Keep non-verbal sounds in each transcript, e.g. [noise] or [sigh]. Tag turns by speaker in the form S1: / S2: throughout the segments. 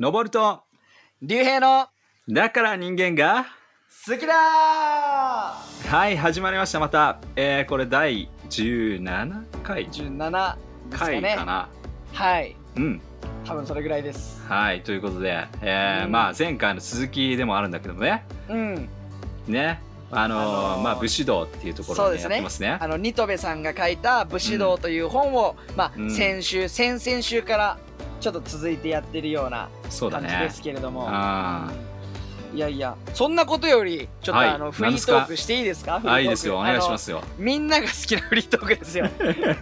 S1: 登ると
S2: 竜兵の
S1: だから人間が
S2: 好きだー！
S1: はい始まりましたまた、えー、これ第17回
S2: ？17ですか
S1: 回
S2: ね
S1: かな、
S2: はい。
S1: うん。
S2: 多分それぐらいです。
S1: はいということで、えー
S2: うん。
S1: まあ前回の続きでもあるんだけどもね。
S2: うん。
S1: ね。あのー
S2: あのー
S1: まあ武士道っていうところで、ね、
S2: そうですね。
S1: やってますね。
S2: あのニトベさんが書いた「武士道」という本を、まあ、
S1: うん
S2: 先週先々週からちょっと続いてやってるような感じですけれども、
S1: あ
S2: いやいやそんなことよりちょっと
S1: はい。
S2: あの、フリートークしていいですか？フリートーク。
S1: あいいですよ。お願いしま
S2: あ
S1: すよ。
S2: のみんなが好きなフリートークですよ。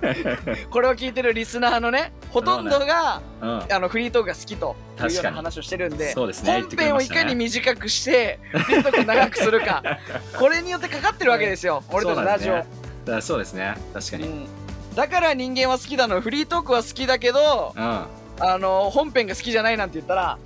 S2: [laughs] これを聞いてるリスナーのねほとんどが、
S1: うん。
S2: あのフリートークが好きというような話をしてるんで
S1: そうですね。
S2: 本編をいかに短くしてフリートークを長くするか [laughs] これによってかかってるわけですよ。俺たちのラジオ、
S1: そうだねそうですね。確かに、うん。
S2: うんだから人間は好きなの。フリートークは好きだけどあの本編が好きじゃないなんて言ったら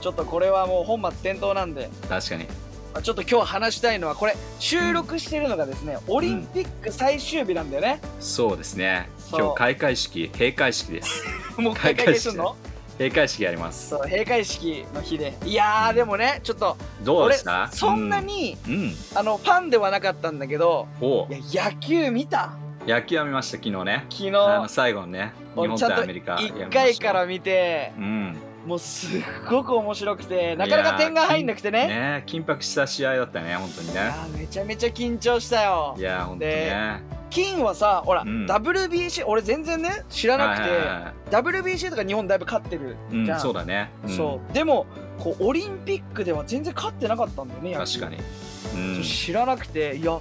S2: ちょっとこれはもう本末転倒なんで。
S1: 確かに。
S2: まあちょっと今日話したいのはこれ収録してるのがですね、オリンピック最終日なんだよね、
S1: そうですね。今日開会式閉会式です。[laughs]
S2: もう開会するの？
S1: 閉会式やります。
S2: そう閉会式の日で。いやーでもねちょっと俺
S1: どうでした？
S2: そんなに、
S1: うん、うん。
S2: あのファンではなかったんだけど
S1: お
S2: いや野球見た？
S1: 野球は見ました昨日ね。
S2: 昨
S1: あの
S2: 日
S1: 最後のね日本対アメリカ
S2: 1回から見て
S1: うん。
S2: もうすっごく面白くてなかなか点が入んなくてね。
S1: ね緊迫した試合だったね本当にね。
S2: いやーめちゃめちゃ緊張したよ。
S1: いや本当にね。
S2: 金はさほら、
S1: うん。
S2: WBC 俺全然ね知らなくて、
S1: はいはいはい。
S2: WBC とか日本だいぶ勝ってる
S1: うん
S2: じゃん、
S1: そうだね、うん。
S2: そう。でもこうオリンピックでは全然勝ってなかったんだよね
S1: 確かに、うん、
S2: 知らなくていや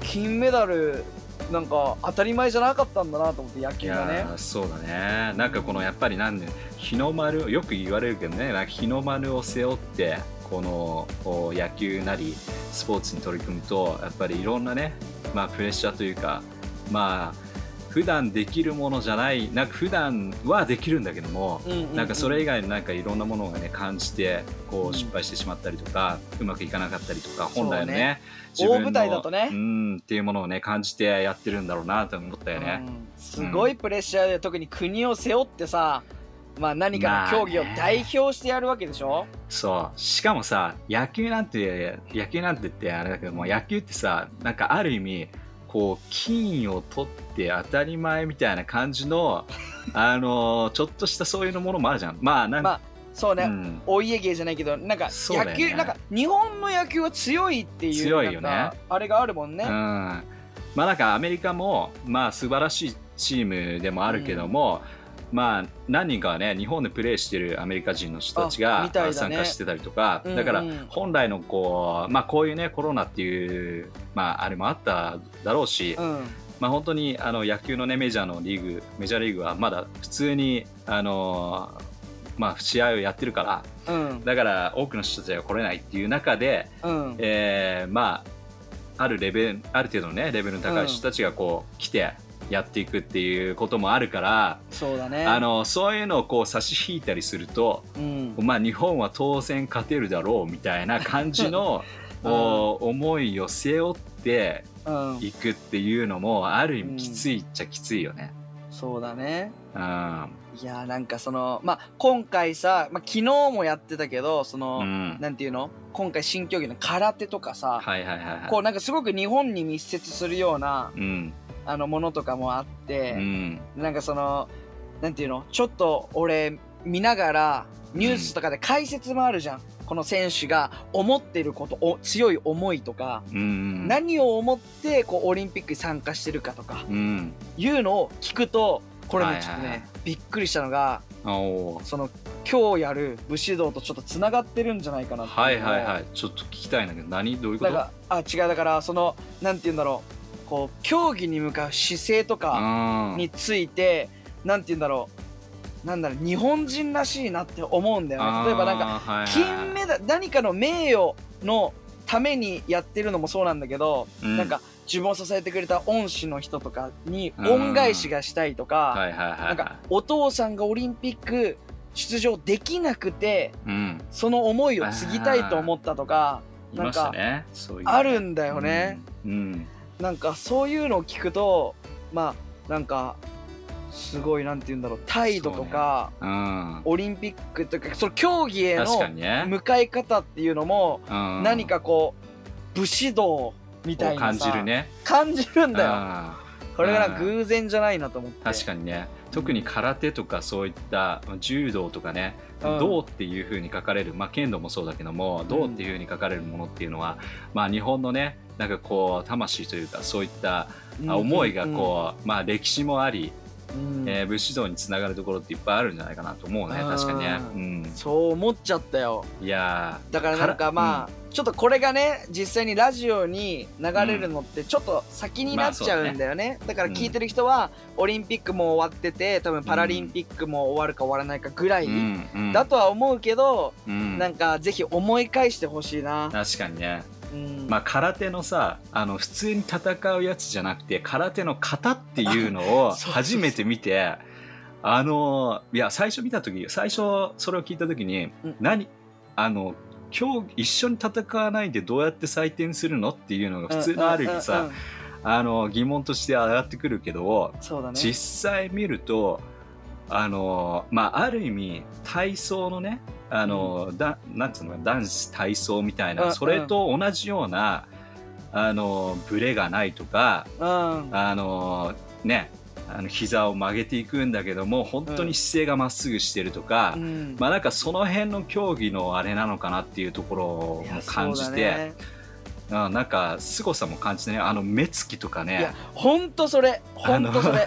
S2: 金メダルなんか当たり前じゃなかったんだなと思って野球がね。
S1: やそうだね。なんかこのやっぱりなんね日の丸よく言われるけどねなんか日の丸を背負ってこのこ野球なりスポーツに取り組むとやっぱりいろんなね、まあ、プレッシャーというかまあ普段できるものじゃないなんか普段はできるんだけども、
S2: うんうんうん。
S1: なんかそれ以外のなんかいろんなものがね感じてこ
S2: うん
S1: う失敗してしまったりとか、うまくいかなかったりとか本来のね
S2: 大舞台だとね。
S1: うんっていうものをね感じてやってるんだろうなと思ったよね。
S2: うん。すごいプレッシャーで特に国を背負ってさ、まあ、何かの競技を
S1: まあね
S2: 代表してやるわけでしょ、
S1: そう。しかもさ野球なんて野球なんてってあれだけども野球ってさなんかある意味こう金を取って当たり前みたいな感じの [laughs] あのちょっとしたそういうのものもあるじゃん。まあなんか、
S2: まあそうね、
S1: うん、
S2: お家芸じゃないけどなんか野球、なんか日本の野球は強いっていう
S1: 強いよね。
S2: あれがあるもんね、
S1: うん、まあなんかアメリカもまあ素晴らしいチームでもあるけども、まあ何人かはね日本でプレーしてるアメリカ人の人たち
S2: あ
S1: が
S2: ね。
S1: 参加してたりとか、だから本来のこうまあこういうねコロナっていうまああれもあっただろうし、
S2: うん。
S1: まあ本当にあの野球のねメジャーのリーグメジャーリーグはまだ普通にあのまあ試合をやってるから
S2: うん。
S1: だから多くの人たちが来れないっていう中で、
S2: うん。
S1: えーまああるレベルある程度のねレベルの高い人たちがこう、来てやっていくっていうこともあるから、
S2: そうだね。
S1: あのそういうのをこう差し引いたりすると、
S2: うん。
S1: まあ日本は当然勝てるだろうみたいな感じの、[laughs]
S2: うん。
S1: 思いを背負って
S2: うん。
S1: いくっていうのもある意
S2: うん
S1: 味きついっちゃきついよね。
S2: そうだね。
S1: うん、はい
S2: やーなんかそのまあ今回さ、まあ、昨日もやってたけどその、
S1: うん。
S2: なんていうの？今回新競技の空手とかさ、
S1: はいはいはい。
S2: こうなんかすごく日本に密接するような
S1: うん
S2: あのものとかもあって、
S1: うん。
S2: なんかそのなんていうの？ちょっと俺見ながらニュースとかで解説もあるじゃん、この選手が思ってることお強い思いとか、
S1: うん
S2: 何を思ってこうオリンピックに参加してるかとか。
S1: うん。
S2: いうのを聞くとこれ
S1: はいはい
S2: ねちょっとね、
S1: はい
S2: びっくりしたのがその今日やる武士道とちょっとつながってるんじゃないかなって
S1: はいはい
S2: い
S1: はい。ちょっと聞きたいんだけど何？どういうこと？
S2: あ違う。だからそのなんて言うんだろうこう競技に向かう姿勢とか
S1: うん。
S2: についてなんて言うんだろう。なんだろう日本人らしいなって思うんだよね。例えばなんか
S1: か
S2: 金メダル何かの名誉のためにやってるのもそうなんだけど、なんか自分を支えてくれた恩師の人とかに恩返しがしたいとか、なんかお父さんがオリンピック出場できなくて
S1: うん。
S2: その思いを継ぎたいと思ったとかなんかあるんだよね、
S1: うん
S2: なんかそういうのを聞くとまあなんかすごいなんて言うんだろう態度とか、
S1: うん。
S2: オリンピックとかその競技への向かい方っていうのも、
S1: うん。
S2: 何かこう武士道みたいな
S1: 感
S2: さ
S1: じるね。
S2: 感じるんだよ。
S1: うん。
S2: これが偶然じゃないなと思って。
S1: 確かにね。特に空手とかそういった柔道とかね、
S2: うん。
S1: 道っていうふうに書かれる、まあ、剣道もそうだけども道っていうふうに書かれるものっていうのは、まあ、日本のねなんかこう魂というかそういった
S2: うん
S1: あ思いがこう、まあ、歴史もあり、
S2: うん。
S1: えー武士道につながるところっていっぱいあるんじゃないかなと思うね
S2: うん。
S1: 確かにね、うん、
S2: そう思っちゃったよ。
S1: いや
S2: だからなんかまあ、ちょっとこれがね実際にラジオに流れるのってちょっと先になっちゃうんだよね,、だから聞いてる人はオリンピックも終わってて多分パラリンピックも終わるか終わらないかぐらい、だとは思うけど、
S1: うん。
S2: なんかぜひ思い返してほしいな、
S1: 確かにね。
S2: うん
S1: まあ、空手のさあの普通に戦うやつじゃなくて空手の型っていうのを [laughs] 初めて見てあのいや最初見た時最初それを聞いた時に、
S2: うん。
S1: 何あの今日一緒に戦わないでどうやって採点するのっていうのが普通のある意味さ、あの疑問として上がってくるけど
S2: ね。
S1: 実際見るとあのまあある意味体操のねあの、だなんつうの男子体操みたいな、
S2: うん。
S1: それと同じようなあのブレがないとか
S2: うん。
S1: あのねあの膝を曲げていくんだけども本当に姿勢がまっすぐしてるとか、
S2: うん。
S1: まあなんかその辺の競技のあれなのかなっていうところを感じて、
S2: そうだね。
S1: うんなんか凄さも感じてねあの目つきとか
S2: い
S1: ね
S2: やほんとそれ。ほ
S1: あの
S2: んとそれ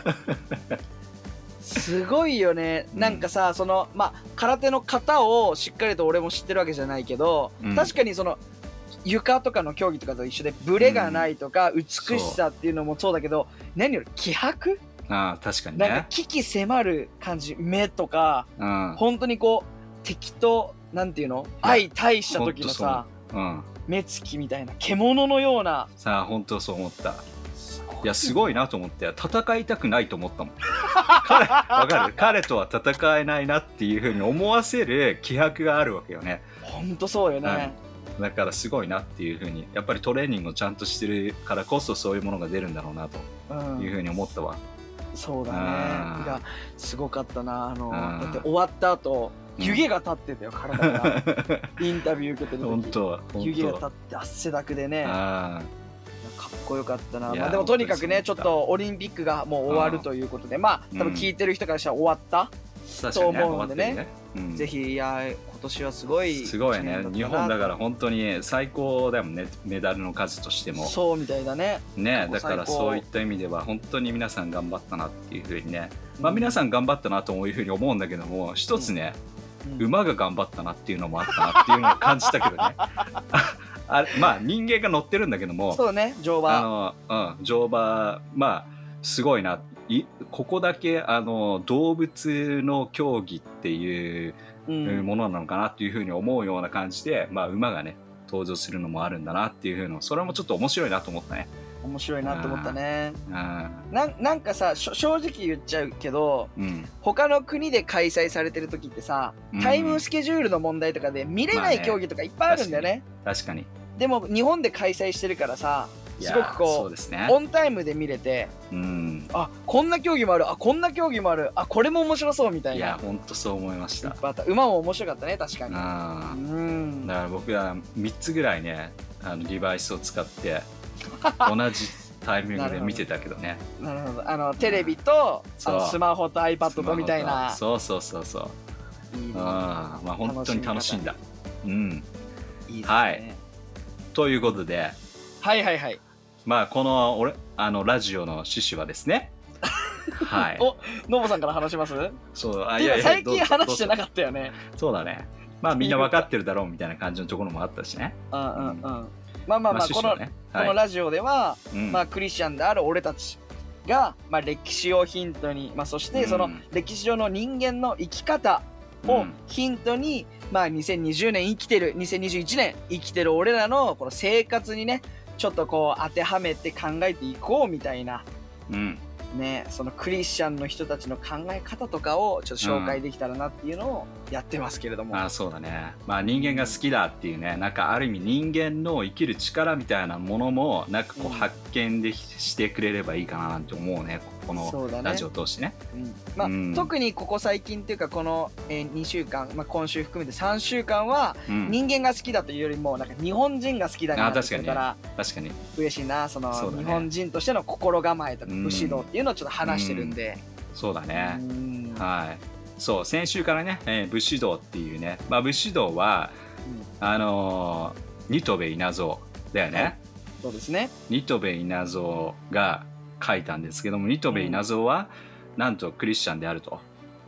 S2: すごいよね。
S1: うん。
S2: なんかさそのまあ空手の型をしっかりと俺も知ってるわけじゃないけど、
S1: うん。
S2: 確かにその床とかの競技とかと一緒でブレがないとか、美しさっていうのもそうだけど何より気迫？
S1: ああ確かに
S2: なんか
S1: ね。
S2: 危機迫る感じ目とか
S1: うん。
S2: 本当にこう敵となんていうの？相対した時のさ
S1: うん、
S2: 目つきみたいな獣のような。
S1: さあ本当そう思ったいやすごいなと思って戦いたくないと思ったもん。彼わかる？彼とは戦えないなっていうふうに思わせる気迫があるわけよね。
S2: ほんとそうよね、
S1: だからすごいなっていうふうにやっぱりトレーニングをちゃんとしてるからこそそういうものが出るんだろうな
S2: うん
S1: というふうに思ったわ、
S2: そうだね。
S1: うん。
S2: いやすごかったな。あの
S1: うん。
S2: だって終わった後
S1: うん
S2: 湯気が立ってたよ体が。インタビュー受けてる時。[laughs]
S1: 本当本
S2: 湯気が
S1: 当
S2: 立って汗だくでねこよかったな。まあでもとにかくねちょっとオリンピックがもう終わるということでまあ多分
S1: うん
S2: 聞いてる人からしたら終わった、と思うんでね。
S1: 終わってるね。うん。
S2: ぜひいや今年はすごい
S1: すごいね。日本だから本当に最高だよね。メダルの数としても。
S2: そうみたいだね。
S1: ねだからそういった意味では本当に皆さん頑張ったなっていうふうにね、まあ、皆さん頑張ったなというふうに思うんだけども一つね、
S2: うん。
S1: 馬が頑張ったなっていうのもあったなっていうのを感じたけどねあれまあ人間が乗ってるんだけども
S2: そうだね乗馬。
S1: あの、うん、乗馬まあすごいないここだけあの動物の競技っていう
S2: うん。
S1: ものなのかなっていうふうに思うような感じで、まあ、馬がね登場するのもあるんだなっていうふうのそれもちょっと面白いなと思ったね。
S2: 面白いなと思ったね。
S1: うん。
S2: なんなんかさ正直言っちゃうけど
S1: うん。
S2: 他の国で開催されてる時ってさ
S1: うん
S2: タイムスケジュールの問題とかで見れない競技とかいっぱいあるんだよね,、
S1: 確かに
S2: でも日本で開催してるからさすごく
S1: そ
S2: こう
S1: ね。
S2: オンタイムで見れて
S1: うん。
S2: あこんな競技もあるあこんな競技もあるあこれも面白そうみたい
S1: い
S2: な
S1: や本当そう思いまし
S2: た。た馬も面白かったね確かに。
S1: あ
S2: うん。
S1: だから僕は3つぐらいねあのデバイスを使って [laughs] 同じタイミングで見てたけどね。
S2: なるほど。あのテレビと
S1: う
S2: のスマホと iPad とみたいな。
S1: そうそうそうそう。
S2: いいね。
S1: あまあ本当に楽しんだ。うん。
S2: いいですね。
S1: はいということで。
S2: はいはいはい。
S1: まあこの俺あのラジオの趣旨はですね。[laughs] はい。
S2: おノボさんから話します？
S1: そうあ
S2: ていうか最近話してな
S1: かっ
S2: たよね。
S1: たそうだね。まあみんな分かってるだろうみたいな感じのところもあったしね。
S2: うんうんうん。まあまあまあこのこのラジオでは
S1: うん。
S2: まあクリスチャンである俺たちがまあ歴史をヒントにまあそしてその
S1: うん
S2: 歴史上の人間の生き方を
S1: うん。
S2: ヒントに、まあ2020年生きてる2021年生きてる俺らのこの生活にねちょっとこう当てはめて考えていこうみたいな
S1: うん。
S2: ねそのクリスチャンの人たちの考え方とかをちょっと紹介できたらなっていうのをやってますけれども、
S1: あそうだね。まあ人間が好きだっていうねなんかある意味人間の生きる力みたいなものもなんかこう
S2: うん。
S1: 発見できしてくれればいいかななんて思うね。このラジオを通してね。
S2: うん。まあ
S1: うん。
S2: 特にここ最近っていうかこの、えー、2週間、まあ、今週含めて3週間は
S1: うん。
S2: 人間が好きだというよりもなんか日本人が好きだなって言ったら
S1: 確かに。
S2: 嬉しいな。その日本人としての心構えとか
S1: うん。
S2: 武士道っていうのをちょっと話してるんで、
S1: そうだね、
S2: うん。
S1: はいそう先週からね、えー武士道っていうね、まあ、武士道はあのー、ニトベ稲造だよね、
S2: はい。そうですね。
S1: ニトベ稲造が書いたんですけどもニトベ稲造はなんとクリスチャンであると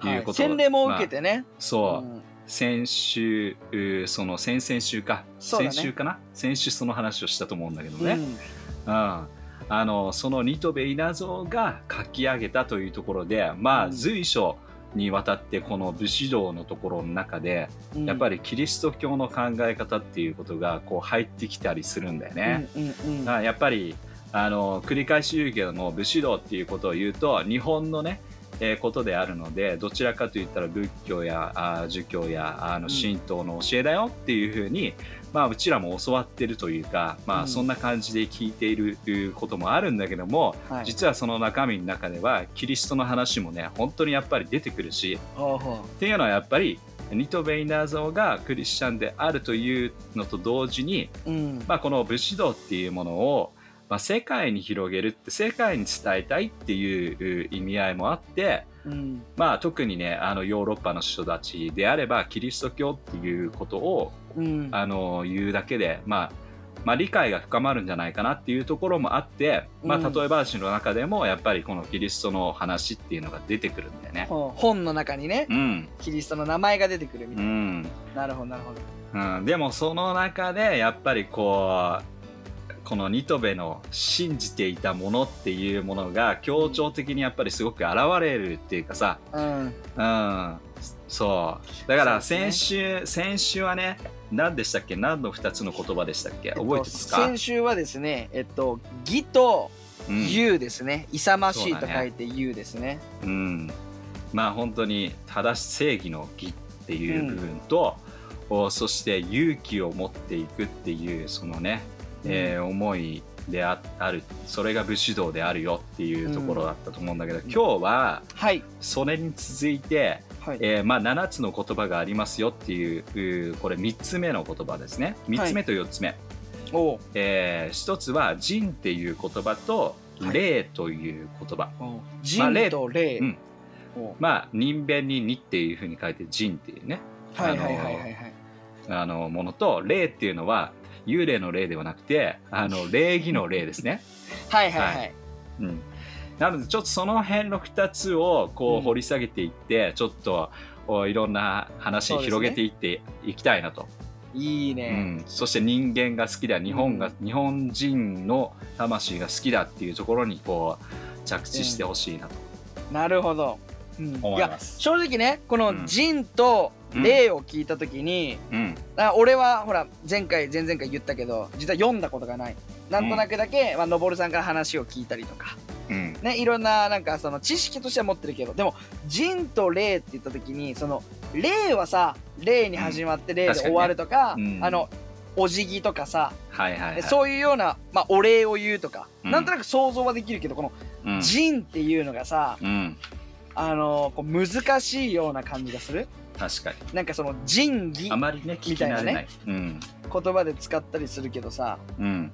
S1: いう
S2: はい
S1: こと、
S2: 洗礼も受けてね、
S1: そう、
S2: うん。
S1: 先週その先々週か、
S2: ね。
S1: 先週かな？先週その話をしたと思うんだけどね、
S2: うん。
S1: うん。あのそのニトベ稲造が書き上げたというところでまあ、
S2: うん。
S1: 随所にわたってこの武士道のところの中で、
S2: うん。
S1: やっぱりキリスト教の考え方っていうことがこう入ってきたりするんだよね。
S2: うんう
S1: やっぱりあの繰り返し言うけども武士道っていうことを言うと日本のね、えーことであるのでどちらかといったら仏教やあー儒教やあの
S2: ん。
S1: 神道の教えだよっていうふうに、まあ、うちらも教わってるというか、まあ、
S2: うん。
S1: そんな感じで聞いていることもあるんだけども、
S2: はい。
S1: 実はその中身の中ではキリストの話もね本当にやっぱり出てくるしっていうのはやっぱりニトベイナー像がクリスチャンであるというのと同時に
S2: ううん。
S1: まあ、この武士道っていうものを、まあ、世界に広げるって世界に伝えたいっていう意味合いもあって、
S2: うん。
S1: まあ、特にねあのヨーロッパの人たちであればキリスト教っていうことを
S2: うん。
S1: あの言うだけで、まあまあ、理解が深まるんじゃないかなっていうところもあって、まあ、
S2: うん。
S1: 例え話の中でもやっぱりこのキリストの話っていうのが出てくるんだよね。
S2: ほう。本の中にね
S1: うん。
S2: キリストの名前が出てくるみ
S1: う
S2: たいな、
S1: ん。
S2: なるほどなるほど。
S1: うん、でもその中でやっぱりこうこのニトベの信じていたものっていうものが強調的にやっぱりすごく現れるっていうかさ、
S2: うん。
S1: うん、そう。だから先週、先週はね何でしたっけ？何の2つの言葉でしたっけ？覚えてますか、
S2: 先週はですねえっと義と
S1: うん。
S2: 勇ですね、勇ましいと書いて勇ですね。
S1: うん、まあ本当に正し正義の義っていう部分と、おそして勇気を持っていくっていうそのね、えー思いでああるそれが武士道であるよっていうところだったと思うんだけど、今日は
S2: はい。
S1: それに続いて、
S2: はい、
S1: えーまあ、7つの言葉がありますよっていううーこれ3つ目の言葉ですね。3つ目と4つ目、
S2: おう。
S1: え1つは「人」っていう言葉と「
S2: はい。
S1: 霊」という言葉、
S2: おう。人と霊、
S1: うん。
S2: おう。
S1: まあ人弁に「に」っていうふうに書いて「人」っていうね。
S2: はいはいはいはいはい。
S1: あのものと「霊」っていうのは幽霊の霊ではなくてあの礼儀の霊ですね。[laughs]
S2: はいはいはい、
S1: はうん、なのでちょっとその辺の2つをこ
S2: う
S1: うん。掘り下げていって、ちょっとおいろんな話に広げていっていきたいなと。う
S2: いいね、
S1: ん、そして人間が好きだ。日本が、日本人の魂が好きだっていうところにこう着地してほしいなと
S2: なるほど、うん、いや
S1: 思います。
S2: 正直ねこの
S1: うん。
S2: 人と霊を聞いた時に、
S1: うん。
S2: あ俺はほら前回前々回言ったけど実は読んだことがない。なんとなくだけ、まあのぼるさんから話を聞いたりとか。
S1: うん。
S2: ねいろんななんかその知識としては持ってるけどでも人と霊って言った時にその霊はさ霊に始まって霊で終わるとか,、
S1: 確かにねうん。
S2: あのお辞儀とかさ、
S1: はいはいはい。
S2: そういうような、まあ、お礼を言うとか、
S1: うん。
S2: なんとなく想像はできるけどこの
S1: うん。
S2: 人っていうのがさ、
S1: うん、
S2: あのこう難しいような感じがする
S1: 確かに。
S2: なんかその仁義
S1: あまりね、聞き慣れない。うん。
S2: 言葉で使ったりするけどさ、
S1: うん。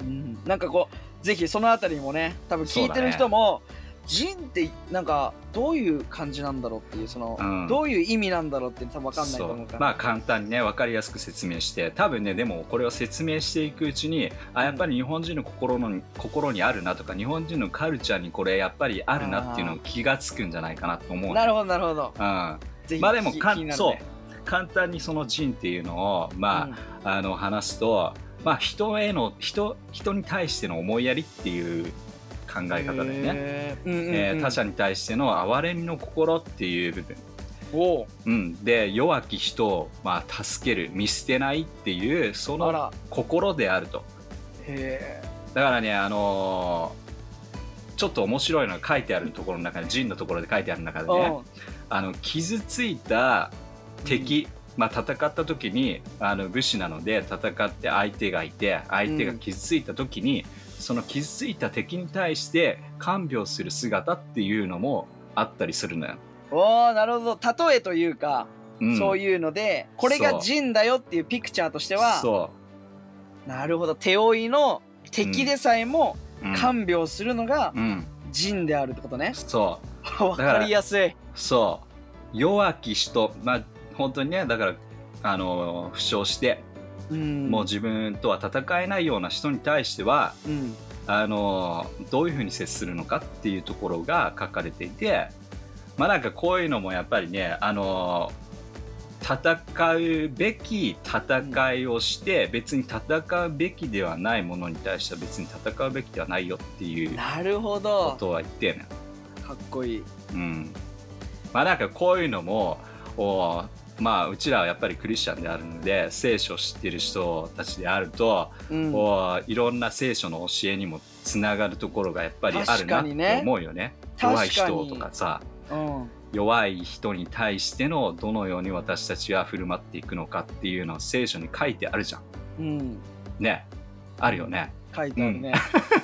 S2: うん、なんかこうぜひそのあたりもね多分聞いてる人も、仁ってなんかどういう感じなんだろうっていうその、
S1: うん。
S2: どういう意味なんだろうって多分分かんないと思うから。
S1: まあ簡単にね分かりやすく説明して多分ねでもこれを説明していくうちにあやっぱり日本人の心の心にあるなとか日本人のカルチャーにこれやっぱりあるなっていうのを気がつくんじゃないかなと思う、
S2: なるほどなるほど。
S1: うん、
S2: ぜひ
S1: まあでもか
S2: 気気になるね。
S1: そう。簡単にその人っていうのをまあ、あの話すとまあ人への人人に対しての思いやりっていう考え方だよね、
S2: うんうんうん。
S1: えー他者に対しての憐れみの心っていう部分。
S2: おう。
S1: うん、で弱き人を、まあ、助ける見捨てないっていうその心であると。
S2: へ
S1: だからねあのーちょっと面白いのが書いてあるところの中に陣のところで書いてある中で
S2: え
S1: ねあの傷ついた敵、まあ、戦った時にあの武士なので戦って相手がいて相手が傷ついた時に、その傷ついた敵に対して看病する姿っていうのもあったりするのよ。
S2: おーなるほど。例えというか、
S1: うん。
S2: そういうのでこれがジンだよっていうピクチャーとしては
S1: そ
S2: なるほど。手負いの敵でさえも
S1: う、うん
S2: 看病するのが
S1: うん、
S2: ジンであるってことね。
S1: そう。
S2: わかりやすい。
S1: そう。弱き人。まあ本当にねだからあの負傷して、
S2: うん、
S1: もう自分とは戦えないような人に対しては
S2: うん、
S1: あのどういうふうに接するのかっていうところが書かれていてまあなんかこういうのもやっぱりねあの戦うべき戦いをして別に戦うべきではないものに対しては別に戦うべきではないよっていう
S2: なるほ
S1: こ
S2: ど。
S1: とは言ってね。
S2: かっこいい。
S1: うん、まあなんかこういうのもおまあうちらはやっぱりクリスチャンであるので聖書を知ってる人たちであると、
S2: うん、
S1: おいろんな聖書の教えにもつながるところがやっぱりある
S2: 確
S1: なって思うよね。
S2: 確か
S1: 弱
S2: に
S1: い人とかさ
S2: うん、
S1: 弱い人に対してのどのように私たちは振る舞っていくのかっていうのを聖書に書いてあるじゃん。
S2: うん、
S1: ねあるよね。
S2: 書いてあるね。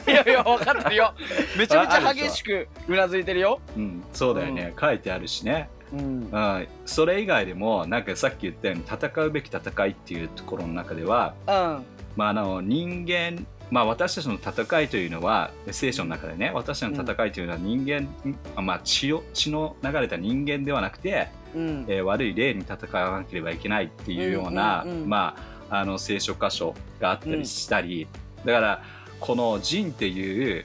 S2: いやいや、わかってるよ。[laughs] めちゃめちゃ激しくうなずいてるよ。
S1: うん、そうだよね、書いてあるしね。
S2: うん、
S1: うん、それ以外でもなんかさっき言ったように戦うべき戦いっていうところの中では、
S2: うん、
S1: まあ、あの人間、まあ、私たちの戦いというのは聖書の中でね私たちの戦いというのは人間、まあ、血を血の流れた人間ではなくて、
S2: うん、
S1: えー悪い霊に戦わなければいけないっていうような、
S2: うんうんうん
S1: まあ、あの聖書箇所があったりしたり、だからこの人っていう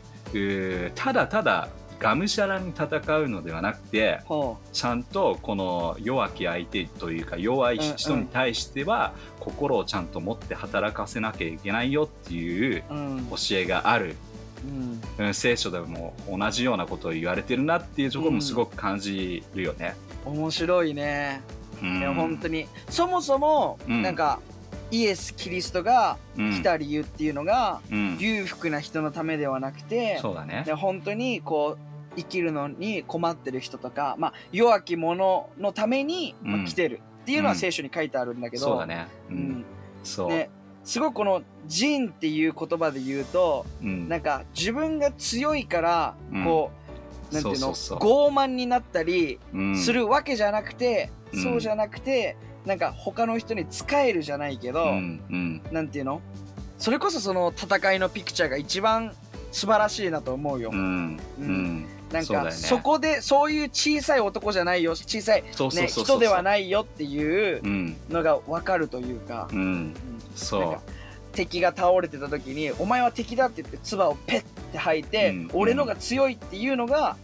S1: ただただがむしゃらに戦うのではなくて
S2: ほ
S1: ちゃんとこの弱き相手というか弱い人に対しては心をちゃんと持って働かせなきゃいけないよっていう
S2: う。うん、
S1: 教えがある、
S2: うん、
S1: うん、聖書でも同じようなことを言われてるなっていうところもすごく感じるよね。
S2: 面白いね。
S1: うん
S2: いや、本当に。そもそも、
S1: うん
S2: なんか。イエス・キリストが
S1: うん
S2: 来た理由っていうのが、
S1: うん
S2: 裕福な人のためではなくて。
S1: そうだね
S2: で。本当にこう生きるのに困ってる人とか、まあ、弱き者のために、まあ
S1: うん。
S2: 来てるっていうのは
S1: うん
S2: 聖書に書いてあるんだけど、
S1: そうだね。う
S2: うん。ん
S1: そう。
S2: ね、すごくこの「人」っていう言葉で言うと
S1: うん。
S2: なんか自分が強いから
S1: うん。
S2: こう、なんていうの傲慢になったり
S1: うん。
S2: するわけじゃなくて、
S1: うん。
S2: そうじゃなくてなんか他の人に仕えるじゃないけど、
S1: うん。うん。
S2: なんていうの？それこそその戦いのピクチャーが一番素晴らしいなと思うよ。
S1: うん。うん
S2: なんか
S1: そね。
S2: そこでそういう小さい男じゃないよ小さい、ね、人ではないよっていう
S1: うん。
S2: のが分かるというか、
S1: うん。
S2: う。ん
S1: そう
S2: 敵が倒れてた時に「お前は敵だ」って言って唾をペッて吐いて、
S1: うん。
S2: 俺のが強いっていうのが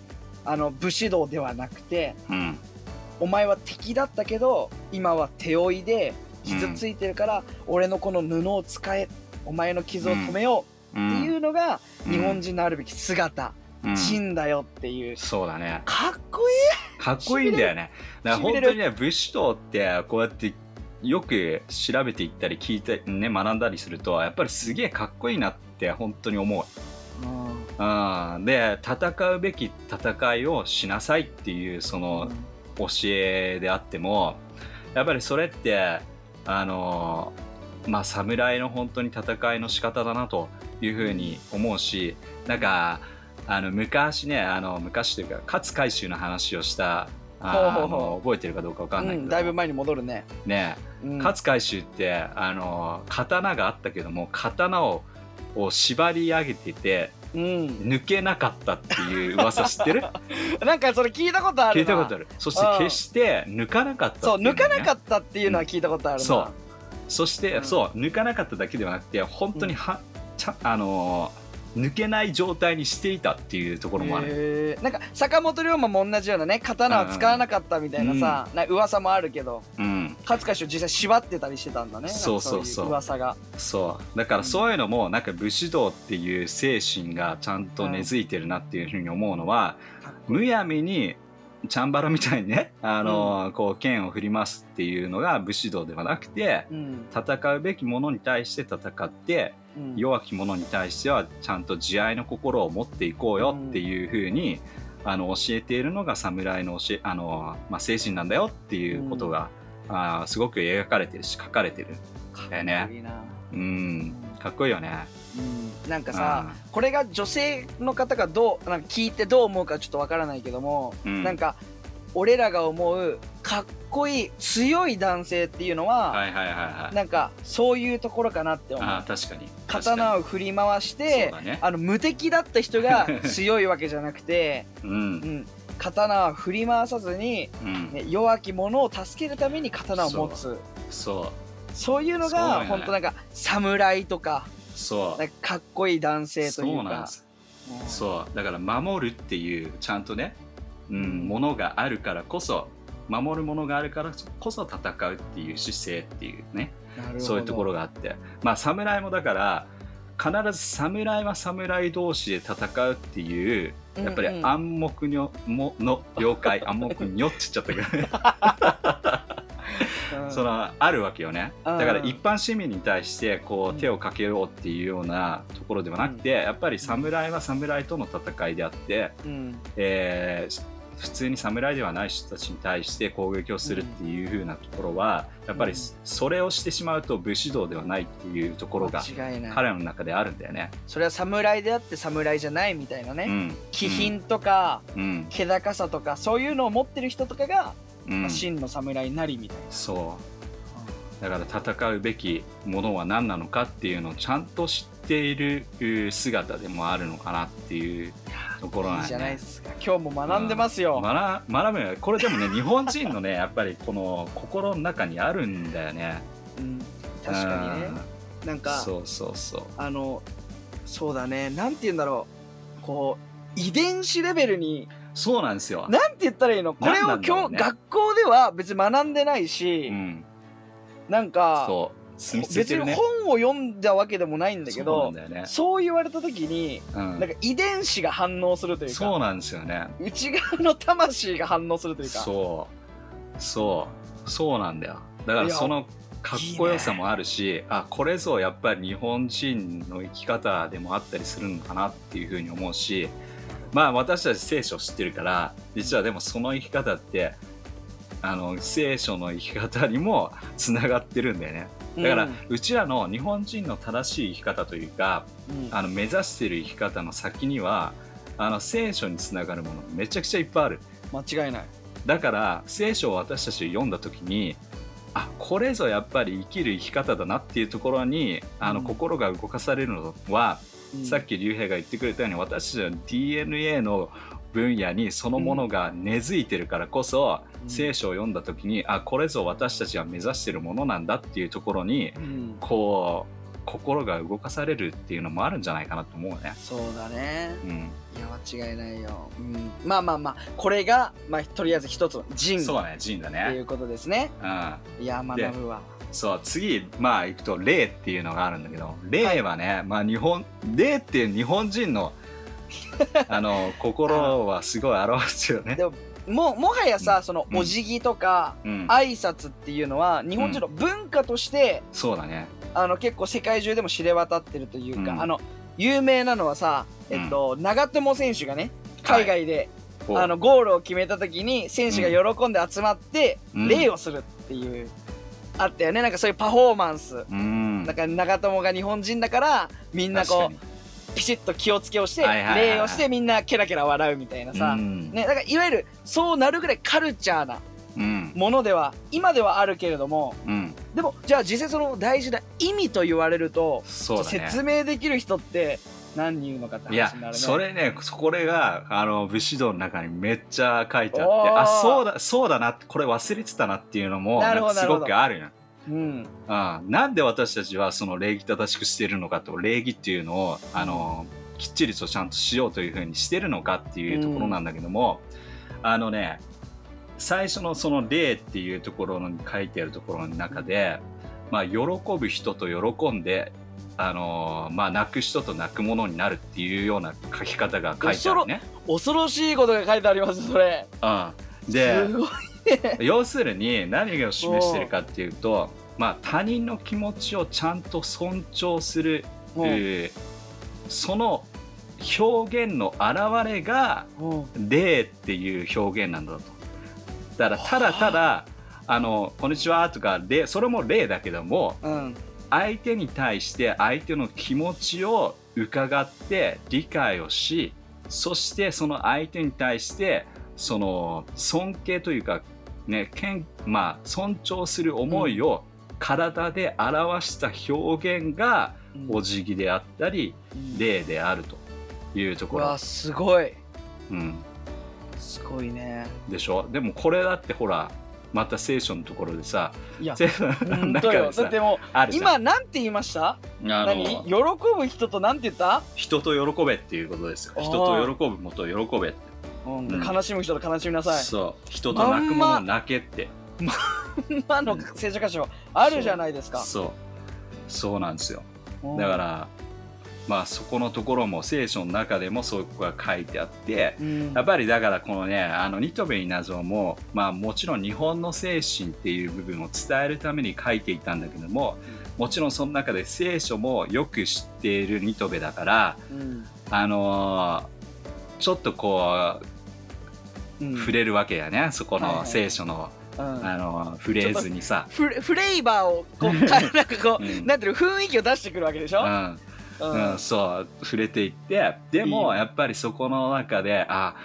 S2: あの武士道ではなくて
S1: うん。
S2: お前は敵だったけど今は手負いで傷ついてるから、俺のこの布を使えお前の傷を止めようっていうのが、日本人のあるべき姿、
S1: うん。
S2: 人だよっていう。
S1: そうだね。
S2: かっこい
S1: かっこいいんだよね。[laughs] だから本当にね武士道ってこうやってよく調べていったり聞いてね学んだりするとやっぱりすげえかっこいいなって本当に思う。
S2: い、うん。
S1: うん、で戦うべき戦いをしなさいっていうその教えであってもやっぱりそれってあのまあ侍の本当に戦いの仕方だなというふうに思うしなんかあの昔ねあの昔というか勝海舟の話をしたあ覚えてるかどうかわかんないけど、
S2: うんだいぶ前に戻るね、
S1: ね。
S2: うん。
S1: 勝海舟ってあの刀があったけども刀をを縛り上げてて
S2: うん、
S1: 抜けなかったっていう噂知ってる？[laughs]
S2: なんかそれ聞いたことあるな。
S1: 聞いたことある。そして決して抜かなかったってい
S2: そう抜かなか
S1: っ
S2: ったっていうのは聞いたことあるな、
S1: そう。そして、
S2: うん。
S1: そう抜かなかっただけではなくて本当には、ちゃあのー抜けない状態にしていたっていうところもある、
S2: なんか坂本龍馬も同じようなね刀は使わなかったみたいなさ、な噂もあるけど
S1: うん。
S2: 勝海舟実際縛ってたりしてたんだね。
S1: そうそうそう。
S2: い噂が。
S1: そう。だからそういうのもなんか武士道っていう精神がちゃんと根付いてるなっていうふうに思うのは、むやみにチャンバラみたいにね、[laughs] あのーこう剣を振りますっていうのが武士道ではなくて
S2: うん。
S1: 戦うべきものに対して戦って
S2: うん
S1: 弱き者に対してはちゃんと慈愛の心を持っていこうよっていうふうに、あの教えているのが侍の教えあの、まあ、精神なんだよっていうことが、あーすごく描かれてるし書かれてるんだよね。うん。かっこいいよね。
S2: うん、なんかさ、これが女性の方がどうなんか聞いてどう思うかちょっとわからないけども、
S1: うん。
S2: なんか俺らが思うかっこいい強い男性っていうのは、
S1: はいはいはいはい。
S2: なんかそういうところかなって思う。
S1: あー確かに。
S2: 刀を振り回して、
S1: ね。
S2: あの無敵だった人が [laughs] 強いわけじゃなくて、
S1: うん。
S2: うん、刀は振り回さずに、
S1: うん。
S2: ね、弱き者を助けるために刀を持つ。
S1: そ
S2: そう。いうのが本当なんか侍とか
S1: う。そう
S2: かかっこいい男性と
S1: そ
S2: いううか
S1: なんです。
S2: うん
S1: そう。だから守るっていうちゃんとね、うん、ものがあるからこそ守るものがあるからこそ戦うっていう姿勢っていうねそういうところがあって。まあ侍もだから必ず侍は侍同士で戦うっていうやっぱり
S2: うんうん
S1: 暗黙のもの了解 [laughs] 暗黙にょって言っちゃったけどね
S2: うん。
S1: そのあるわけよね。
S2: うん。
S1: だから一般市民に対してこ
S2: うん
S1: う手をかけようっていうようなところではなくてやっぱり侍は侍との戦いであって、
S2: うん。
S1: えー普通に侍ではない人たちに対して攻撃をするっていう風なところはやっぱり
S2: うん。
S1: それをしてしまうと武士道ではないっていうところが彼の中であるんだよね。
S2: それは侍であって侍じゃないみたいなね、
S1: うん、
S2: 気品とか、
S1: うん、
S2: 気高さとかそういうのを持ってる人とかが、
S1: うん。
S2: まあ、真の侍になりみたいな、
S1: そう。だから戦うべきものは何なのかっていうのをちゃんと知っているう姿でもあるのかなっていうところなん
S2: いいじゃない
S1: ね
S2: ですか。今日も学んでますよ、
S1: 学学ぶよ。これでもね [laughs] 日本人のねやっぱりこの心の中にあるんだよね。
S2: うん、確かにね。なん。
S1: うん
S2: か
S1: そうそうそう。
S2: あのそうだね。なんて言うんだろう。こう遺伝子レベルに
S1: そうなんですよ、
S2: なんて言ったらいいの？これを今日、
S1: ね
S2: 学校では別に学んでないし、
S1: うん、
S2: なんか
S1: そう住み着い
S2: 別に
S1: てるね。
S2: 本を読んだわけでもないんだけど
S1: ね、
S2: そう言われた時に
S1: うん。
S2: なんか遺伝子が反応するというか
S1: そうなんですよね。
S2: 内側の魂が反応するというか。
S1: そう。そう。そうなんだよ。だからそのかっこよさもあるしあこれぞやっぱり日本人の生き方でもあったりするのかなっていうふうに思うしまあ私たち聖書を知ってるから実はでもその生き方ってあの聖書の生き方にもつながってるんだよねだから、
S2: う
S1: うんちらの日本人の正しい生き方というか
S2: うん。
S1: あの目指してる生き方の先にはあの聖書につながるものめちゃくちゃいっぱいある。
S2: 間違いない。
S1: だから聖書を私たち読んだ時にあこれぞやっぱり生きる生き方だなっていうところにあの、
S2: うん。
S1: 心が動かされるのは、
S2: うん。
S1: さっき竜兵が言ってくれたように私たちの DNA の分野にそのものが根付いてるからこそ、
S2: うん。
S1: 聖書を読んだ時にあこれぞ私たちが目指してるものなんだっていうところに
S2: うん。
S1: こう心が動かされるっていうのもあるんじゃないかなと思うね。
S2: そうだね。
S1: うん、
S2: いや間違いないよ、うん、まあまあまあこれが、まあ、とりあえず一つの人
S1: そうね、ジンだ
S2: って
S1: ね。
S2: いうことですね。
S1: うん。
S2: いや学ぶわ。
S1: そう次まあ行くと霊っていうのがあるんだけど霊はね、まあ日本霊っていう日本人の [laughs] あの心はすごい表してるよね。
S2: で。もももはやさ、
S1: うん。
S2: その
S1: うん。
S2: お辞儀とか、
S1: うん、
S2: 挨拶っていうのは日本人の文化として、
S1: そうだね。
S2: あの結構世界中でも知れ渡ってるというか、
S1: うん。
S2: あの有名なのはさ、えっと長友選手がね海外で、
S1: こう。
S2: あのゴールを決めた時に選手が喜んで集まって
S1: うん。
S2: 礼をするっていう、あったよね。なんかそういうパフォーマンス、
S1: うん。
S2: だから長友が日本人だからみんなこうピシッと気をつけをして礼をしてみんなケラケラ笑うみたいなさ、
S1: うん。
S2: ね、だからいわゆるそうなるぐらいカルチャーな
S1: うん。
S2: ものでは今ではあるけれども
S1: うん、
S2: でもじゃあ実際その大事な意味と言われると。説明できる人って何人いるのかって
S1: いや
S2: 話になるね。
S1: それねこれがあの武士道の中にめっちゃ書いてあってあそうだそうだなこれ忘れてたなっていうのもすごくあるよ。
S2: うん。
S1: あなんで私たちはその礼儀正しくしているのかと礼儀っていうのをあのきっちりとちゃんとしようというふうにしてるのかっていうところなんだけども、あのね最初のその礼っていうところに書いてあるところの中で、まあ、喜ぶ人と喜んであのまあ、泣く人と泣くものになるっていうような書き方が書いてあるね。
S2: 恐ろしいことが書いてありますそれ。
S1: うん、で要するに何を示してるかっていうと、まあ、他人の気持ちをちゃんと尊重する、その表現の表れが
S2: も
S1: 礼っていう表現なんだと。だからただただ「あ。のこんにちは」とか礼それも礼だけども
S2: ううん。
S1: 相手に対して相手の気持ちを伺って理解をしそしてその相手に対してその尊敬というか、ねけんまあ、尊重する思いを体で表した表現が、お辞儀であったり、礼であるというところ。
S2: わすごい。
S1: うん、
S2: すごいね。
S1: でしょ？でもこれだってほらまた聖書のところでさ
S2: いや [laughs]
S1: 中でさ
S2: 当よ。だっても今なんて言いました？
S1: あ
S2: 何？
S1: の
S2: 喜ぶ人となんて言った、
S1: 人と喜べっていうことですよ。人と喜ぶもと喜べって。
S2: うん
S1: うん
S2: 悲しむ人と悲しみなさい。
S1: そう。人と泣くもの泣けって
S2: 今の聖書箇所あるじゃないですか。
S1: そう。そうなんですよ。
S2: うん。
S1: だからまあそこのところも聖書の中でもそういうことが書いてあって
S2: うん。
S1: やっぱりだからこのねあのニトベイナゾもまあもちろん日本の精神っていう部分を伝えるために書いていたんだけどももちろんその中で聖書もよく知っているニトベだから
S2: うん。
S1: あのーちょっとこう
S2: うん。
S1: 触れるわけやねそこの聖書の、
S2: うん
S1: あのーフレーズにさ。
S2: フレフレーバーをこうかなんかこう、
S1: うん。
S2: なんていうの雰囲気を出してくるわけでしょ、
S1: うん。
S2: うん。
S1: うん、そう触れていって。でも
S2: ね
S1: やっぱりそこの中であ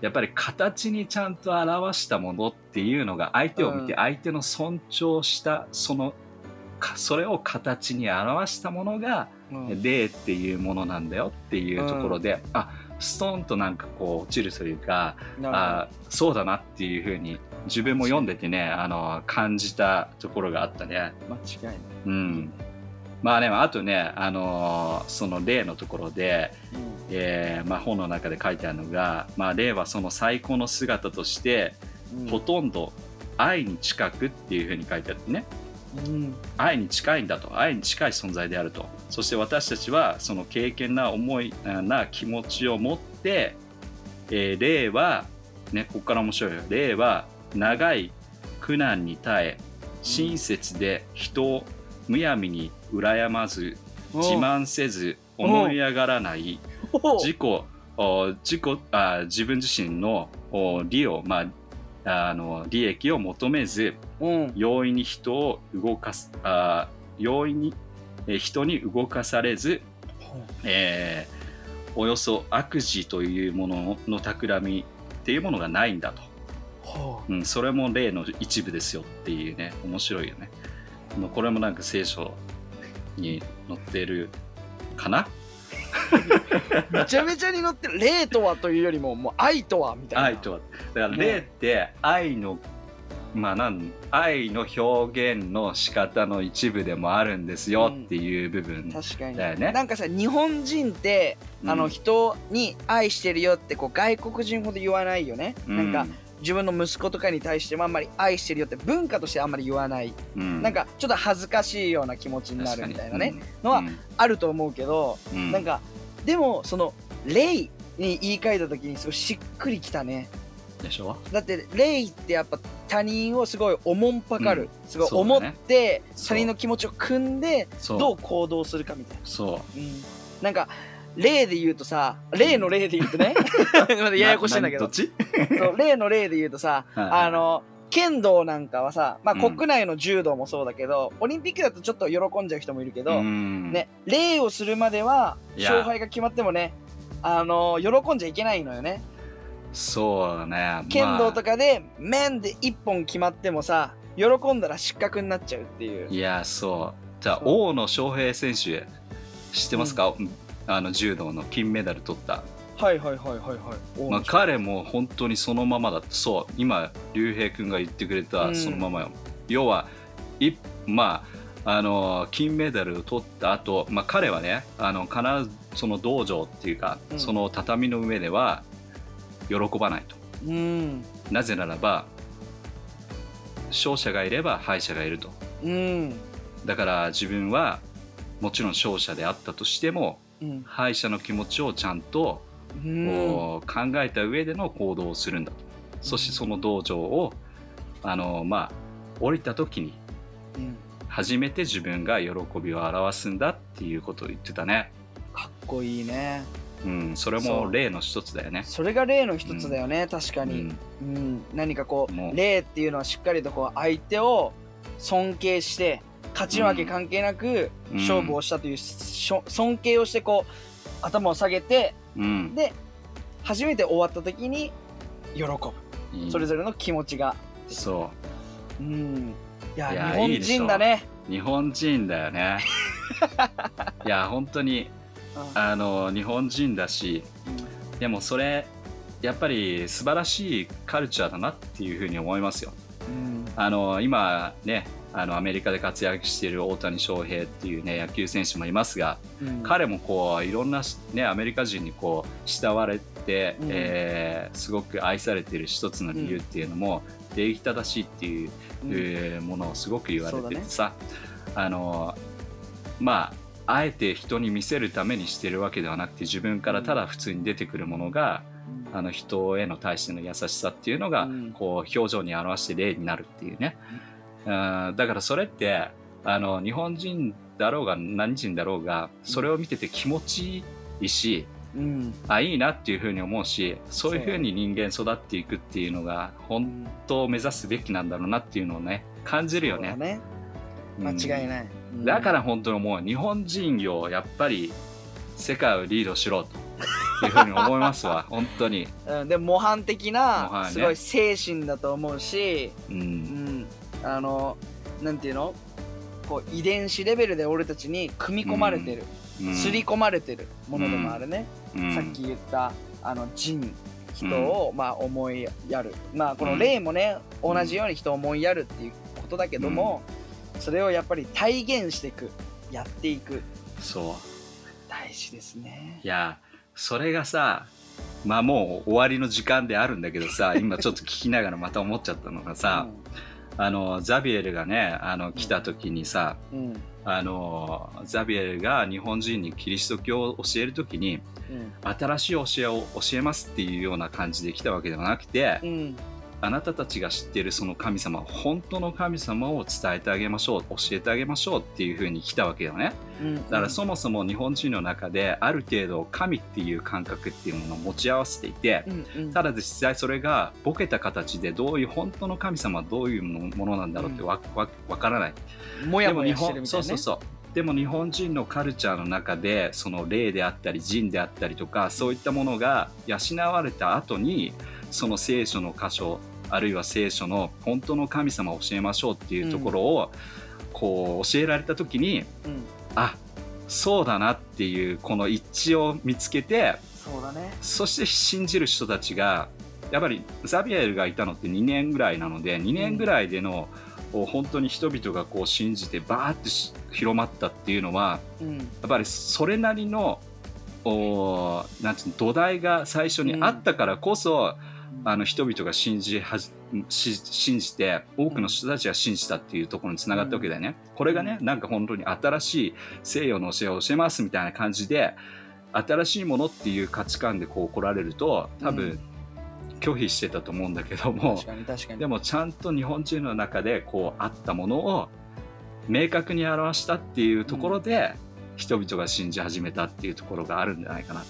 S1: やっぱり形にちゃんと表したものっていうのが相手を見て
S2: うん。
S1: 相手の尊重したそのかそれを形に表したものが
S2: うん。
S1: 霊っていうものなんだよっていうところで、あストーンとなんかこう落ちるというかあそうだなっていうふうに自分も読んでてねあの感じたところがあったね。
S2: 間違いない、
S1: うん。まあね、あとね、あのーその例のところで、えーまあ、本の中で書いてあるのが、まあ、例はその最高の姿として、
S2: うん。
S1: ほとんど愛に近くっていうふうに書いてあってね。
S2: うん
S1: 愛に近いんだと。愛に近い存在であると。そして私たちはその経験な思いな気持ちを持って、えー霊は、ね、ここから面白いよ。霊は長い苦難に耐え親切で人をむやみに羨まず自慢せず思い上がらない自己お自己あ自分自身のお利を、まあ、あの利益を求めず
S2: うん。
S1: 容易に人を動かすあ容易にえー人に動かされず、えーおよそ悪事というものの企みっていうものがないんだと、
S2: ほ
S1: う。ん、それも例の一部ですよっていうね面白いよね。これもなんか聖書に載ってるかな？
S2: う [laughs] めちゃめちゃに乗ってる。霊とはというよりももう愛とはみたいな。
S1: 愛とは。だから霊って愛の、まあなん愛の表現の仕方の一部でもあるんですよっていう部分、
S2: 確かに。
S1: だよね
S2: なんかさ日本人って、あの
S1: うん。
S2: 人に愛してるよってこう外国人ほど言わないよね、なんか自分の息子とかに対してもあんまり愛してるよって文化としてあんまり言わない、
S1: うん。
S2: なんかちょっと恥ずかしいような気持ちになるみたいなね、のは
S1: うん。
S2: あると思うけど、
S1: うん。
S2: なんかでもその「霊」に言い換えた時にすごいしっくりきたね。
S1: でしょ？
S2: だって霊ってやっぱ他人をすごいおもんぱかる、
S1: うん。
S2: すごい思って、他人の気持ちを汲んでどう行動するかみたいな、
S1: そ
S2: うん、なんか例で言うとさ例の例で言うとね。[laughs] まだ
S1: う
S2: ややこしいんだけど。
S1: などっち？
S2: そう例の例で言うとさ [laughs] あの剣道なんかはさ、まあ、
S1: うん。
S2: 国内の柔道もそうだけど、オリンピックだとちょっと喜んじゃう人もいるけど、
S1: うん。
S2: ね、礼をするまでは勝敗が決まってもねあの喜んじゃいけないのよね。
S1: そうだね。
S2: 剣道と
S1: か、
S2: かで面で一本決まってもさ喜んだら失格になっちゃうっていう。
S1: いやそう。じゃあ大野翔平選手知ってますか、あの柔道の金メダル取った、
S2: はいはいはいはいはい。大
S1: まあ、
S2: 野
S1: 彼も本当にそのままだそう今竜兵君が言ってくれ
S2: うん。
S1: たそのままよ、要はいまああの金メダルを取った後、まあ彼はねあの必ずその道場っていうか、
S2: うん。
S1: その畳の上では喜ばないと。
S2: うん。
S1: なぜならば勝者がいれば敗者がいると。
S2: うん。
S1: だから自分はもちろん勝者であったとしても
S2: うん
S1: 敗者の気持ちをちゃんと、
S2: うん。
S1: こう考えた上での行動をするんだと。そしてその道場をあのまあ降りた時に
S2: うん。
S1: 初めて自分が喜びを表すんだっていうことを言ってたね、
S2: かっこいいね。
S1: うん、それも例の一つだよね。
S2: それが例の一つだよね、確かに、
S1: うん。
S2: うん、何かこ
S1: う。
S2: 例っていうのはしっかりとこう相手を尊敬して勝ち負け関係なく
S1: うん。
S2: 勝負をしたという尊敬をしてこう頭を下げて
S1: うん。
S2: で初めて終わった時に喜ぶ。それぞれの気持ちが。
S1: そ
S2: う。ん。いや
S1: いや
S2: 日本人だね。
S1: う日本人だよね。[laughs] いや本当に
S2: うん。
S1: あの日本人だしでもそれやっぱり素晴らしいカルチャーだなっていうふうに思いますよ。
S2: うん。
S1: あの今ねあのアメリカで活躍している大谷翔平っていうね野球選手もいますが、
S2: うん。
S1: 彼もこういろんな、ね、アメリカ人にこう慕われて、
S2: うん。
S1: えーすごく愛されている一つの理由っていうのも、礼儀正しいっていう、
S2: うん
S1: えーものをすごく言われててさ、あのまああえて人に見せるためにしてるわけではなくて自分からただ普通に出てくるものが、あの人への対しての優しさっていうのが、
S2: うん。
S1: こう表情に表して例になるっていうね、うん、だからそれってあの日本人だろうが何人だろうがそれを見てて気持ちいいし
S2: うん。
S1: あいいなっていうふうに思うしそういうふうに人間育っていくっていうのが本当を目指すべきなんだろうなっていうのをね感じるよね。
S2: ね。間違いない、うん。
S1: だから本当にもう日本人よやっぱり世界をリードしろというふうに思いますわ。[laughs] 本当に、
S2: うん、で模範的
S1: 模範ね。
S2: なすごい精神だと思うし、
S1: う、
S2: うんん、あのなんていうの？こう遺伝子レベルで俺たちに組み込まれてる、
S1: うん。
S2: 刷り込まれてるものでもあるね、
S1: うん。
S2: さっき言ったあの人人を、まあ思いやる。まあこの例もね、
S1: うん。
S2: 同じように人を思いやるっていうことだけども、それをやっぱり体現していくやっていく。
S1: そう。
S2: 大事ですね。
S1: いやそれがさまあもう終わりの時間であるんだけどさ今ちょっと聞きながらまた思っちゃったのがさ、あのザビエルがねあの来た時にさ
S2: うん。うん
S1: あのザビエルが日本人にキリスト教を教える時に新しい教えを教えますっていうような感じで来たわけではなくて、
S2: うんうん
S1: あなたたちが知っているその神様本当の神様を伝えてあげましょう教えてあげましょうっていうふうに来たわけよね。
S2: うん
S1: だからそもそも日本人の中である程度神っていう感覚っていうものを持ち合わせていて
S2: うんうん。
S1: ただ実際それがボケた形でどういう本当の神様はどういうものなんだろうってわ,、わわからない。
S2: もやもや
S1: でも日本
S2: してるみたいうなね。
S1: そそうそう。でも日本人のカルチャーの中でその霊であったり人であったりとかそういったものが養われた後にその聖書の箇所あるいは聖書の本当の神様を教えましょうっていうところを、こう教えられた時に
S2: うん。
S1: あそうだなっていうこの一致を見つけて
S2: そうだね。
S1: そして信じる人たちがやっぱりザビエルがいたのって2年ぐらいなので2年ぐらいでの、こう本当に人々がこう信じてバーってし広まったっていうのは
S2: うん。
S1: やっぱりそれなりのおーなんつうの土台が最初にあったからこそ、あの人々が信じはじし信じて多くの人たちが信じたっていうところにつながったわけだよね。これがねなんか本当に新しい西洋の教えを教えますみたいな感じで新しいものっていう価値観でこう来られると多
S2: う
S1: 分拒否してたと思うんだけども、でもちゃんと日本人の中でこうあったものを明確に表したっていうところで、人々が信じ始めたっていうところがあるんじゃないかな、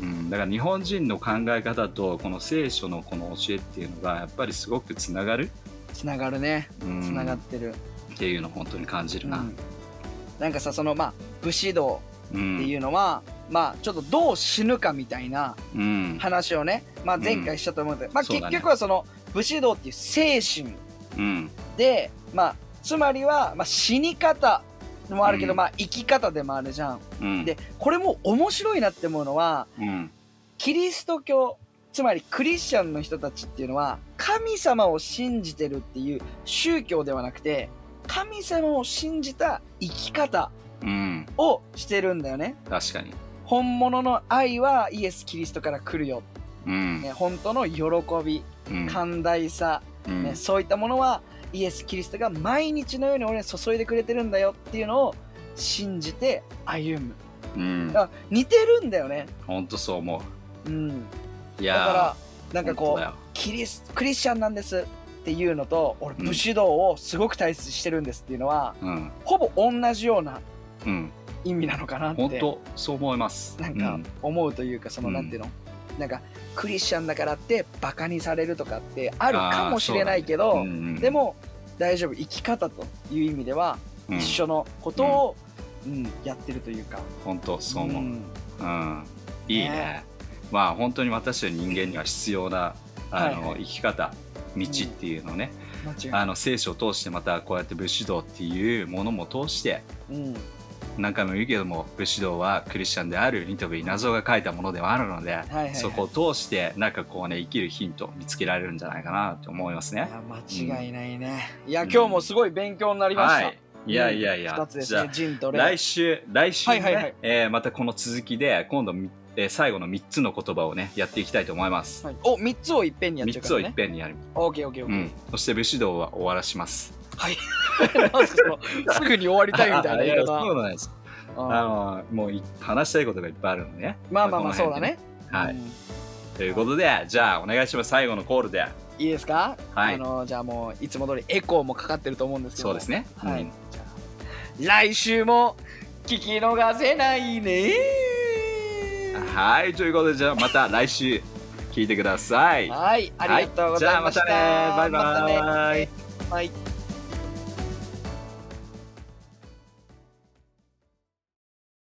S2: うん。
S1: うん、だから日本人の考え方とこの聖書のこの教えっていうのがやっぱりすごくつながる、
S2: つながるね。
S1: うん。
S2: つながってる、
S1: っていうのを本当に感じるな。
S2: うん。なんかさそのまあ武士道
S1: うん。
S2: っていうのは、まあちょっとどう死ぬかみたいな
S1: うん。
S2: 話をね、まあ、前回したと思うんで、まあ結局はその武士道っていう精神
S1: うん。
S2: でまあつまりは、まあ、死に方もあるけど、
S1: うん。
S2: まあ生き方でもあるじゃん。
S1: うん。
S2: でこれも面白いなって思うのは
S1: うん。
S2: キリスト教つまりクリスチャンの人たちっていうのは神様を信じてるっていう宗教ではなくて神様を信じた生き方
S1: うん。
S2: をしてるんだよね。
S1: 確かに。
S2: 本物の愛はイエス・キリストから来るよ、
S1: うん。
S2: ね、本当の喜び
S1: うん。
S2: 寛大さ、
S1: うん。
S2: ね、そういったものはイエス・キリストが毎日のように俺に注いでくれてるんだよっていうのを信じて歩む。
S1: うん。
S2: だから似てるんだよね、
S1: 本当そう思
S2: う。ん、
S1: う。い
S2: だ
S1: やー
S2: からなんかこうキリスクリスチャンなんですっていうのと俺
S1: うん。
S2: 武士道をすごく大切にしてるんですっていうのは、
S1: うん。
S2: ほぼ同じような
S1: うん。
S2: 意味なのかなって。
S1: 本当そう思います。
S2: なんか思うというかその
S1: うん
S2: なんていうの、なんかクリスチャンだからってバカにされるとかってあるかもしれないけど、
S1: うんうん。
S2: でも大丈夫生き方という意味では
S1: うん。
S2: 一緒のことを、うんやってるというか。
S1: 本当そう思う、
S2: ん。
S1: うん、いいね。
S2: ね。
S1: まあ本当に私たち人間には必要なあの、
S2: はいはい。
S1: 生き方道っていうのをね、あの聖書を通してまたこうやって武士道っていうものも通して
S2: うん
S1: 何回も言うけども武士道はクリスチャンであるニトビ謎が書いたものではあるので、
S2: はいはい
S1: そこを通してなんかこうね生きるヒント見つけられるんじゃないかなと思いますね。
S2: 間違いないね、いや今日もすごい勉強になりました、
S1: はい、いやいやいや、
S2: 2つです
S1: じゃあ
S2: ねジンとレ
S1: 来週来週ね、
S2: はいはいはい。
S1: えーまたこの続きで今度み、えー最後の3つの言葉をねやっていきたいと思います。
S2: はい、お三つをいっぺんにやっちゃ
S1: 3つをいっぺんにやる、
S2: オーケーオーケーオーケー。
S1: うん、そして武士道は終わらします。
S2: はい [laughs] なんすぐに終わりたいみたいな言い
S1: や
S2: 方
S1: そうなんです。
S2: あ
S1: あのもうい話したいことがいっぱいあるのね。
S2: まあまあまあそうだね
S1: はい、
S2: うん
S1: ということでじゃあお願いします最後のコールで。
S2: いいですか、
S1: はい
S2: あのじゃあもういつも通りエコーもかかってると思うんですけど
S1: そうですね。
S2: はい、来週も聞き逃せないね
S1: はいということでじゃあまた来週聞いてください。
S2: はいありがとうございました、
S1: はいじゃあまたねバイバイ。
S2: ねはい